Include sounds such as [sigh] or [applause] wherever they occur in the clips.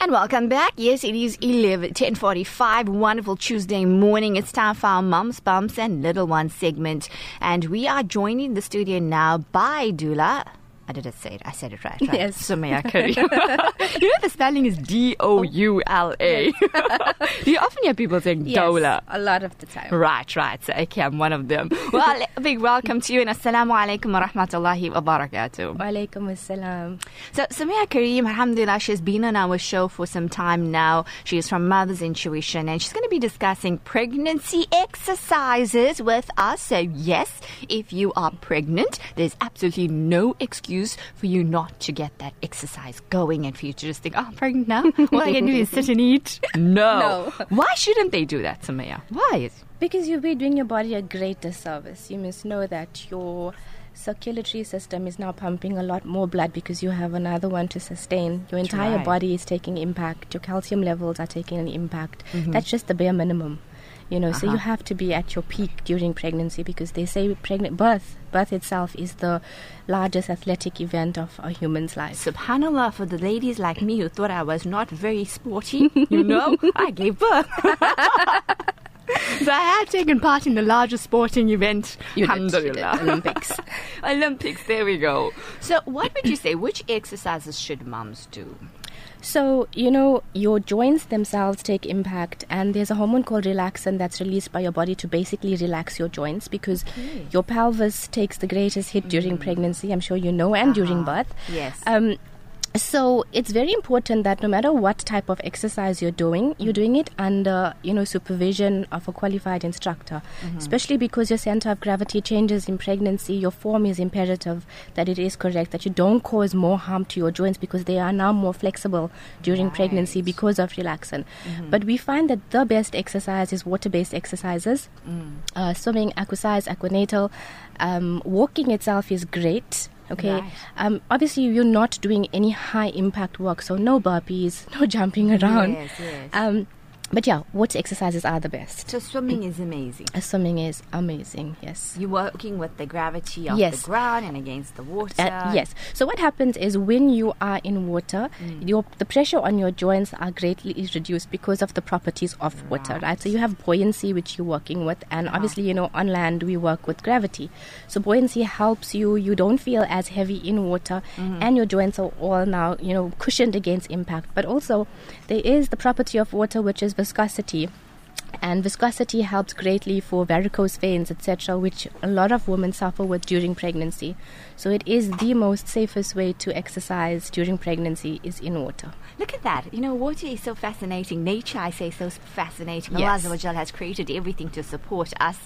And welcome back. Yes, it is 11, 1045, wonderful Tuesday morning. It's time for our Mums, Bumps and Little Ones segment. And we are joining the studio now by Dula. I didn't say it. I said it right. right? Yes. Sumaya Curry. [laughs] you know the spelling is D O U L A. Do [laughs] you often hear people saying Yes, Dola? a lot of the time. Right, right. So, okay, I'm one of them. [laughs] Well, a big welcome to you and assalamu alaikum wa rahmatullahi wa barakatuh. Walaikum assalam. So, Samia Kareem, alhamdulillah, she's been on our show for some time now. She is from Mother's Intuition and she's going to be discussing pregnancy exercises with us. So, yes, if you are pregnant, there's absolutely no excuse for you not to get that exercise going and for you to just think, oh, I'm pregnant now. [laughs] All I can do is sit and eat. No. No. Why shouldn't they do that, Samia? Why? Because you'll be doing your body a great disservice. You must know that your circulatory system is now pumping a lot more blood because you have another one to sustain. Your entire right. body is taking impact. Your calcium levels are taking an impact. Mm-hmm. That's just the bare minimum. You know, so you uh-huh. have to be at your peak during pregnancy because they say pregnant birth, birth itself is the largest athletic event of a human's life. Subhanallah, for the ladies like me who thought I was not very sporty, you know, [laughs] I gave birth. [laughs] so I have taken part in the largest sporting event. You you did, Olympics. [laughs] Olympics, there we go. So, what would you say? Which exercises should moms do? So, you know, your joints themselves take impact, and there's a hormone called relaxin that's released by your body to basically relax your joints because your pelvis takes the greatest hit during pregnancy, I'm sure you know, and during Uh-huh. birth. Yes. Um, so it's very important that no matter what type of exercise you're doing, you're doing it under you know supervision of a qualified instructor. Especially because your center of gravity changes in pregnancy, your form is imperative that it is correct that you don't cause more harm to your joints because they are now more flexible during pregnancy because of relaxin. But we find that the best exercise is water-based exercises, uh, swimming, exercise, aquanatal. Um, walking itself is great. Okay. Right. Um, obviously, you're not doing any high impact work, so no burpees, [laughs] no jumping around. Yes, yes. Um, but yeah, water exercises are the best. so, swimming is amazing. Uh, Swimming is amazing. Yes. You're working with the gravity of Yes. the ground and against the water. Uh, yes. So what happens is when you are in water, Mm. your the pressure on your joints are greatly is reduced because of the properties of water, right? So you have buoyancy which you're working with, and obviously you know on land we work with gravity. So buoyancy helps you. You don't feel as heavy in water, Mm-hmm. and your joints are all now you know cushioned against impact. But also there is the property of water which is viscosity and viscosity helps greatly for varicose veins etc which a lot of women suffer with during pregnancy so it is the most safest way to exercise during pregnancy is in water Look at that. You know, water is so fascinating. Nature, I say, so fascinating. Yes. Allah Azza wa Jal has created everything to support us.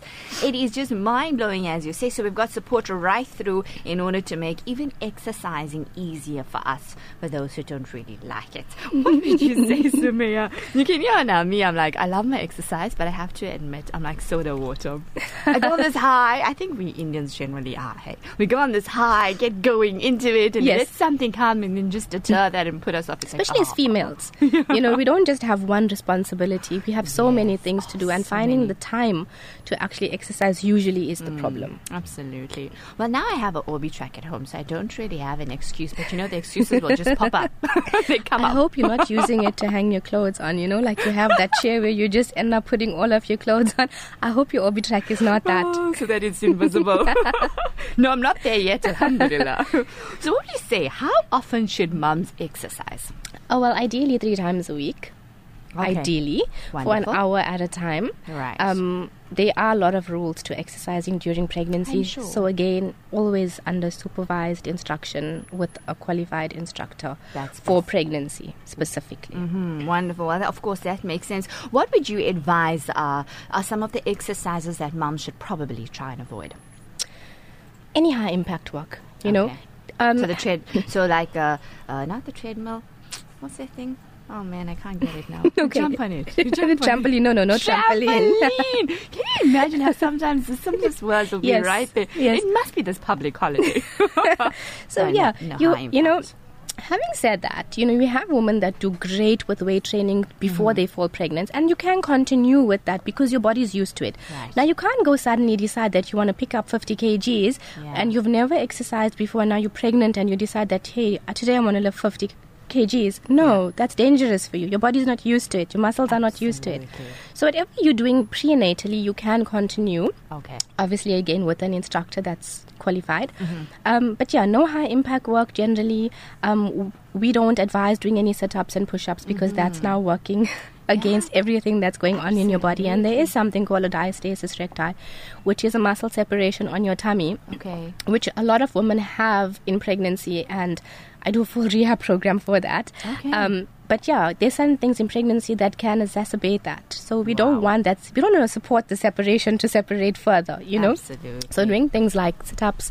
It is just mind blowing, as you say. So we've got support right through in order to make even exercising easier for us, for those who don't really like it. [laughs] What would you say, [laughs] Sumaya? You can hear now me. I'm like, I love my exercise, but I have to admit, I'm like soda water. I go on this high. I think we Indians generally are. Hey, we go on this high, get going into it, and Yes. let something come and then just deter that and put us off. It's like, especially as oh. females [laughs] you know we don't just have one responsibility we have so many things to do and so finding many. the time to actually exercise usually is the Mm. problem Absolutely. Well, now I have an Orbitrek at home, so I don't really have an excuse. But you know, the excuses will just pop up. [laughs] they come I up. hope you're not using it to hang your clothes on, you know, like you have that chair where you just end up putting all of your clothes on. I hope your Orbitrek is not that. Oh, so that it's invisible. [laughs] no, I'm not there yet, alhamdulillah. so, what do you say? How often should mums exercise? Oh, well, ideally three times a week. Okay. Ideally, for an hour at a time. Right. Um, there are a lot of rules to exercising during pregnancy. Sure. So, again, always under supervised instruction with a qualified instructor That's for best. pregnancy specifically. Hmm, wonderful. Well, of course, that makes sense. What would you advise uh, are some of the exercises that moms should probably try and avoid? Any high impact work, you know. Um, so the tread, so like uh, uh, not the treadmill. What's that thing? Oh man, I can't get it now. [laughs] Okay. Jump on it. You jump on it. trampoline. No, no, no trampoline. Trampoline. [laughs] Can you imagine how sometimes the simplest words will be Yes, right there? yes. It must be this public holiday. [laughs] So yeah, you you know, having said that, you know, we have women that do great with weight training before Mm-hmm. they fall pregnant, and you can continue with that because your body's used to it. Right. Now, you can't go suddenly decide that you want to pick up 50 kgs Yeah. and you've never exercised before, and now you're pregnant and you decide that, hey, today I want to lift 50 kgs. No, that's dangerous for you. Your body's not used to it. Your muscles are not used to it. So whatever you're doing prenatally, you can continue. Okay. Obviously, again with an instructor that's qualified. Um, but yeah, no high impact work generally. Um, we don't advise doing any sit ups and push ups because that's now working [laughs] against everything that's going on in your body. And there is something called a diastasis recti, which is a muscle separation on your tummy Okay. which a lot of women have in pregnancy, and I do a full [laughs] rehab program for that. Okay. Um, but yeah, there's some things in pregnancy that can exacerbate that. So we Wow. don't want that. We don't want to support the separation to separate further. You know. Absolutely. So doing things like sit-ups,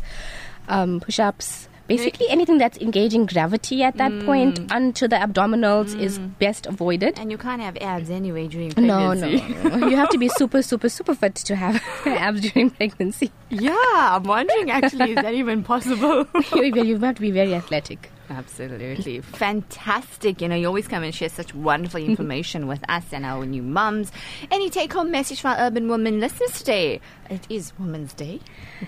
um, push-ups. Basically, anything that's engaging gravity at that point Mm. onto the abdominals is best avoided. And you can't have abs anyway during No, pregnancy. no, [laughs] no. you have to be [laughs] super, super, super fit to have [laughs] abs during pregnancy. Yeah, I'm wondering actually, is that even possible? you you have to be very athletic. Absolutely. Fantastic. You know, you always come and share such wonderful [laughs] information with us and our new mums. Any take home message for our urban women listeners today? It is Women's Day.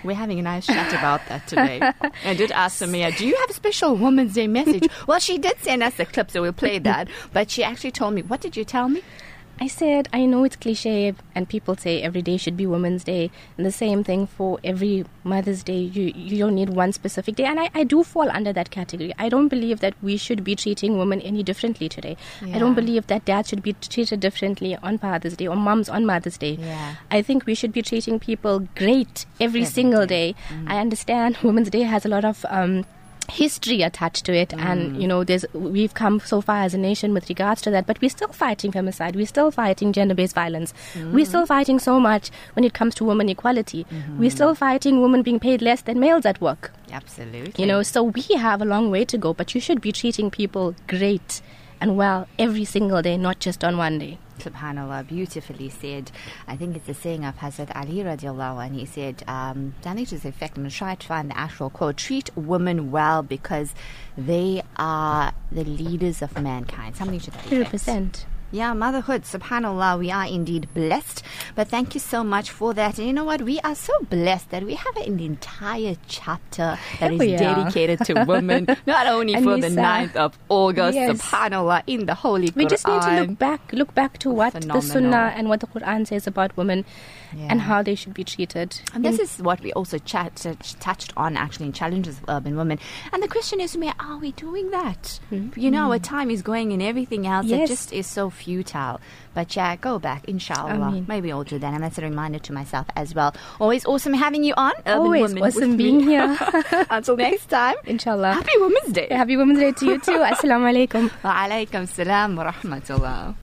We're having a nice chat about that today. [laughs] I did ask Samia, do you have a special Women's Day message? well, she did send us a clip, so we'll play that. [laughs] But she actually told me, what did you tell me? I said, I know it's cliche, and people say every day should be Women's Day, and the same thing for every Mother's Day. You you don't need one specific day, and I, I do fall under that category. I don't believe that we should be treating women any differently today. I don't believe that dads should be treated differently on Father's Day or moms on Mother's Day. Yeah. I think we should be treating people great every, Every single day. day. I understand [laughs] Women's Day has a lot of um, history attached to it, and mm. you know, there's we've come so far as a nation with regards to that, but we're still fighting femicide. We're still fighting gender-based violence. We're still mm. fighting so much when it comes to women equality. Mm-hmm. We're still fighting women being paid less than males at work. Absolutely. You know, so we have a long way to go, but you should be treating people great and well every single day, not just on one day. Subhanallah, beautifully said. I think it's a saying of Hazrat Ali radiallahu and he said, um, something to effect, I'm going to try to find the actual quote, treat women well because they are the leaders of mankind. Something to that effect. percent. Yeah, motherhood, subhanAllah, we are indeed blessed. But thank you so much for that. And you know what? We are so blessed that we have an entire chapter that is yeah. dedicated to [laughs] women, not only And for the Nisa. 9th of August, Yes. subhanAllah, in the Holy Quran. We just need to look back, look back to what the Sunnah and what the Quran says about women, Yeah. and how they should be treated. And this is what we also chat, touch- touched on actually in Challenges of Urban Women. And the question is, Mia, are we doing that? You know, our time is going and everything else. It Hmm. Yes. just is so futile. But yeah, go back, inshallah. Ameen. Maybe I'll do that. And that's a reminder to myself as well. Always awesome having you on. Urban Always with awesome me. being here. [laughs] Until next time. Inshallah. Happy Women's Day. Happy Women's Day to you too. [laughs] Assalamu alaikum. Wa alaikum salam wa rahmatullah.